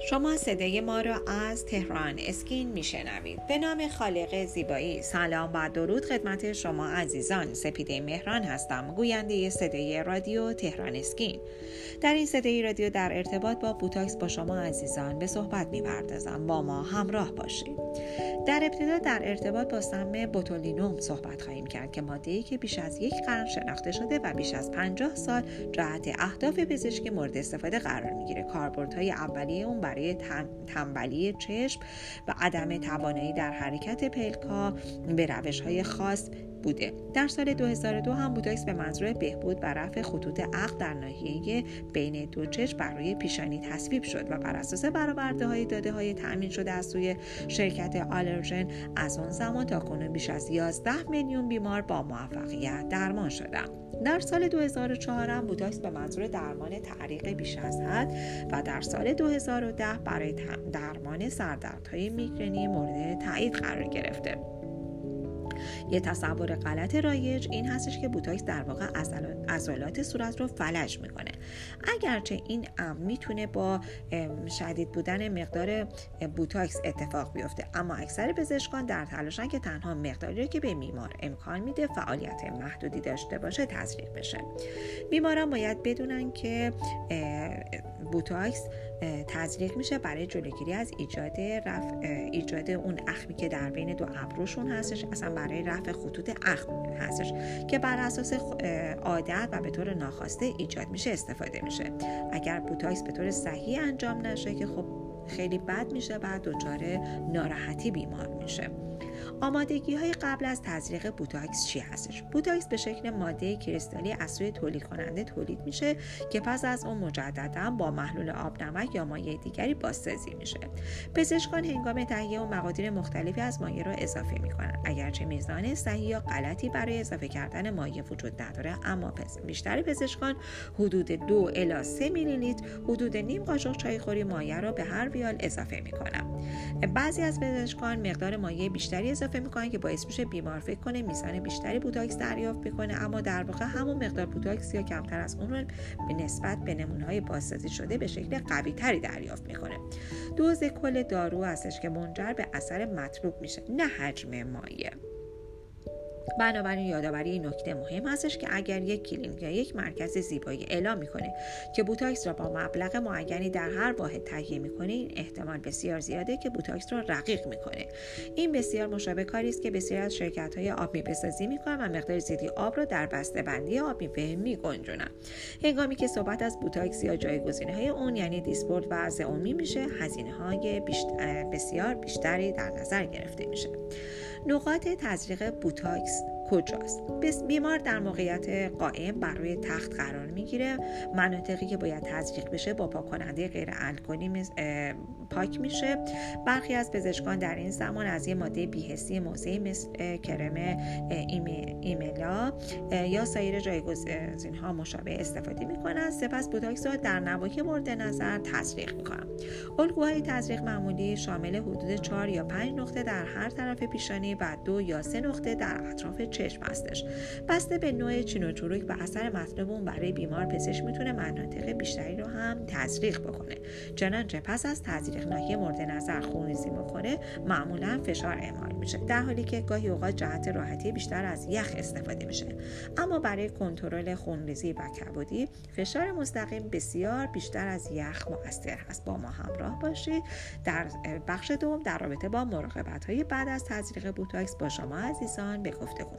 شما صدای ما را از تهران اسکین میشنوید. به نام خالق زیبایی. سلام و درود خدمت شما عزیزان. سپیده مهران هستم گوینده صدای رادیو تهران اسکین. در این صدای رادیو در ارتباط با بوتاکس با شما عزیزان به صحبت می‌پردازم. با ما همراه باشید. در ابتدا در ارتباط با سم بوتولینوم صحبت خواهیم کرد که ماده ای که بیش از یک قرن شناخته شده و بیش از 50 سال جهت اهداف پزشکی مورد استفاده قرار می‌گیره. کاربردهای اولیه اون برای تنبلی چشم و عدم توانایی در حرکت پلکا به روش های خاص بوده. در سال 2002 هم بوتاکس به منظور بهبود و رفع خطوط اخم در ناحیه بین دو چشم برای پیشانی تصویب شد و بر اساس برآورد های داده های تأمین شده از سوی شرکت آلرگان از آن زمان تا کنون بیش از 11 میلیون بیمار با موفقیت درمان شدند. در سال 2004 هم بوتاکس به منظور درمان تعریق بیش از حد و در سال 2010 برای درمان سردردهای میگرنی مورد تایید قرار گرفته. یه تصور غلط رایج این هستش که بوتاکس در واقع عضلات صورت رو فلج می‌کنه. اگرچه این امر می‌تونه با شدید بودن مقدار بوتاکس اتفاق بیفته اما اکثر پزشکان در تلاشن که تنها مقداری که به بیمار امکان میده فعالیت محدودی داشته باشه تزریق بشه. بیماران باید بدونن که بوتاکس تزریق میشه برای جلوگیری از ایجاد رف... ایجاد اون اخمی که در بین دو ابروشون هستش اصلا برای رفع خطوط اخم هستش که بر اساس عادت و به طور ناخواسته ایجاد میشه استفاده میشه. اگر بوتاکس به طور صحیح انجام نشه که خب خیلی بد میشه بعد دچار ناراحتی بیمار میشه. آمادگی های قبل از تزریق بوتاکس چی هستش بوتاکس به شکل ماده کریستالی از سوی تولید کننده تولید میشه که پس از اون مجددا با محلول آب نمک یا مایع دیگری بازسازی میشه. پزشکان هنگام تهیه اون مقادیر مختلفی از مایع را اضافه می‌کنن. اگرچه میزان صحیح یا غلطی برای اضافه کردن مایع وجود نداره اما بیشتر پزشکان حدود دو الی 3 میلی لیتر حدود نیم قاشق چایخوری مایع را به هر ویال اضافه می‌کنن. بعضی از پزشکان مقدار مایع بیشتری اضافه می‌کنن که باعث میشه بیمار فکر کنه میزان بیشتری بوتاکس دریافت بکنه اما در واقع همون مقدار بوتاکس یا کمتر از اون رو به نسبت به نمونه های بازسازی شده به شکل قوی تری دریافت می‌کنه. دوز کل دارو هستش که منجر به اثر مطلوب میشه نه حجم مایع. بنابراین یادآوری نکته مهم هستش که اگر یک کلینیک یا یک مرکز زیبایی اعلام می‌کنه که بوتاکس را با مبلغ معینی در هر واحد تهیه می‌کنه این احتمال بسیار زیاده که بوتاکس را رقیق می‌کنه. این بسیار مشابه کاری است که بسیاری از شرکت های آب میوه سازی می‌کنن و مقدار زیادی آب را در بسته بندی آب میوه میگنجونن هنگامی که صحبت از بوتاکس یا جایگزین های اون یعنی دیسپورت و زئومین میشه هزینه های بسیار بیشتری در نظر گرفته میشه. نقاط تزریق بوتاکس next کجاست؟ بیمار در موقعیت قائم بر روی تخت قرار می‌گیره. مناطقی که باید تزریق بشه با پاک کننده غیر الکلی پاک میشه. برخی از پزشکان در این زمان از یه ماده بی‌حسی موضعی مثل کرم ایمیلا یا سایر جایگزین ها مشابه استفاده می‌کنن. سپس بوتاکس را در نواحی مورد نظر تزریق می‌کنن. الگوهای تزریق معمولی شامل حدود 4 یا 5 نقطه در هر طرف پیشانی و دو یا سه نقطه در اطراف چشم هستش بسته به نوع چین و اثر مطلوب اون برای بیمار پزشک می‌تونه مناطق بیشتری رو هم تزریق بکنه. چنانچه پس از تزریق ناحیه مورد نظر خونریزی می‌کنه معمولا فشار اعمال میشه. در حالی که گاهی اوقات جهت راحتی بیشتر از یخ استفاده میشه. اما برای کنترل خونریزی و کبودی فشار مستقیم بسیار بیشتر از یخ مؤثر هست. با ما همراه باشید. در بخش دوم در رابطه با مراقبت های بعد از تزریق بوتاکس با شما عزیزان به گفتگو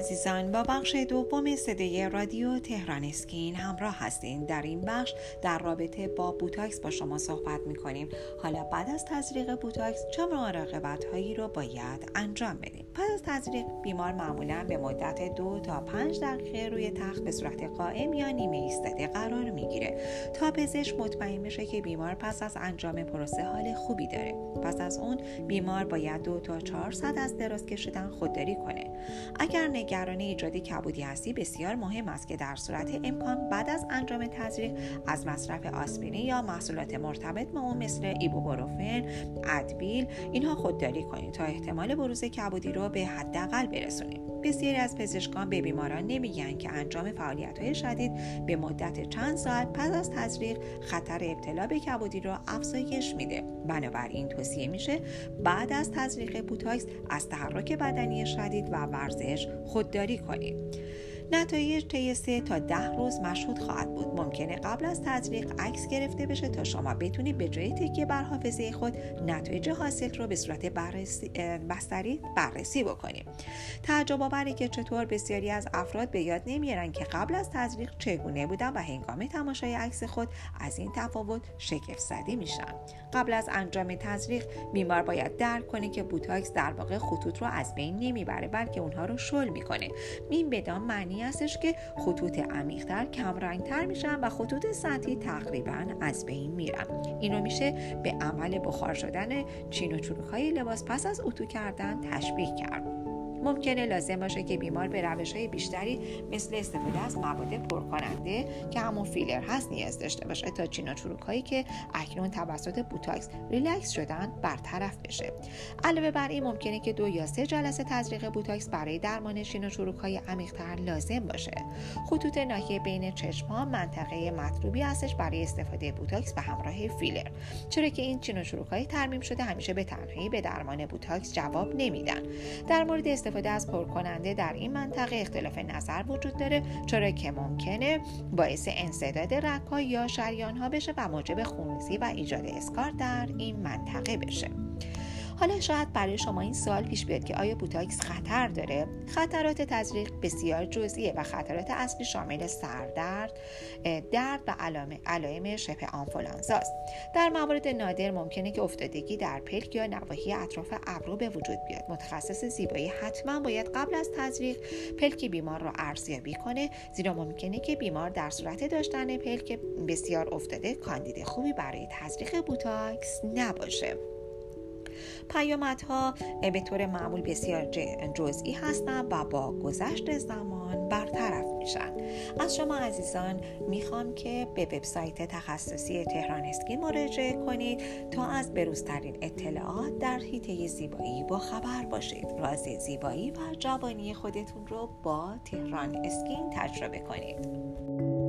عزیزان با بخش دوم صدای رادیو تهران اسکین همراه هستین. در این بخش در رابطه با بوتاکس با شما صحبت می‌کنیم. حالا بعد از تزریق بوتاکس چه مراقبت هایی رو باید انجام بدیم؟ پس از تزریق بیمار معمولا به مدت دو تا پنج دقیقه روی تخت به صورت قائم یا نیمه ایستاده قرار می‌گیره. تا پزشک مطمئن بشه که بیمار پس از انجام پروسه حال خوبی داره. پس از اون بیمار باید دو تا چهار ساعت از دراز کشیدن خودداری کنه. اگر نگران ایجاد کبودی هستی بسیار مهم است که در صورت امکان بعد از انجام تزریق از مصرف آسپرین یا محصولات مرتبط با اون مثل ایبوبروفن، ادویل اینها خودداری کنید تا احتمال بروز کبودی رو به حداقل برسونید. بسیاری از پزشکان به بیماران نمیگن که انجام فعالیت های شدید به مدت چند ساعت پس از تزریق خطر ابتلا به کبودی را افزایش میده. بنابراین توصیه میشه بعد از تزریق بوتاکس از تحرک بدنی شدید و ورزش خودداری کنید. نتایج طی سه تا ده روز مشهود خواهد بود. ممکنه قبل از تزریق عکس گرفته بشه تا شما بتونید به جای تکیه بر حافظه خود نتایج حاصل رو به صورت بررسی بستری بررسی بکنیم. تعجب آوری که چطور بسیاری از افراد به یاد نمیارن که قبل از تزریق چگونه بودن و هنگام تماشای عکس خود از این تفاوت شگفت زده میشن. قبل از انجام تزریق بیمار باید درک کنه که بوتاکس در واقع خطوط رو از بین نمی‌بره بلکه اونها رو شل می‌کنه. این بدان معنی هستش که خطوط عمیقتر کمرنگتر میشن و خطوط سطحی تقریبا از بین میرن. این رو میشه به عمل بخار شدن چین و چروک های لباس پس از اتو کردن تشبیه کرد. ممکنه لازم باشه که بیمار به روش های بیشتری مثل استفاده از مواد پرکننده که همون فیلر هست نیاز داشته باشه تا چین و چروک هایی که اکنون توسط بوتاکس ریلکس شدن برطرف بشه. علاوه بر این ممکنه که دو یا سه جلسه تزریق بوتاکس برای درمان چین و چروک های عمیقتر لازم باشه. خطوط ناحیه بین چشم ها منطقه مطلوبی هستش برای استفاده بوتاکس به همراه فیلر. چرا که این چین و چروک های ترمیم شده همیشه به تنهایی به درمان بوتاکس جواب نمیدن. در مورد استفاده از پرکننده در این منطقه اختلاف نظر وجود داره چرا که ممکنه باعث انصداد رگها یا شریان ها بشه و موجب خونریزی و ایجاد اسکار در این منطقه بشه. حالا شاید برای شما این سوال پیش بیاد که آیا بوتاکس خطر داره؟ خطرات تزریق بسیار جزئیه و خطرات اصلی شامل سردرد درد و علائم شبه آنفولانزاست. در موارد نادر ممکنه که افتادگی در پلک یا نواحی اطراف ابرو به وجود بیاد. متخصص زیبایی حتما باید قبل از تزریق پلک بیمار را ارزیابی کنه زیرا ممکنه که بیمار در صورت داشتن پلک بسیار افتاده کاندید خوبی برای تزریق بوتاکس نباشه. پیامدها به طور معمول بسیار جزئی هستند و با گذشت زمان برطرف میشن. از شما عزیزان می‌خوام که به وبسایت تخصصی تهران اسکین مراجعه کنید تا از بروزترین اطلاعات در حیطه زیبایی با خبر باشید. راز زیبایی و جوانی خودتون رو با تهران اسکین تجربه کنید.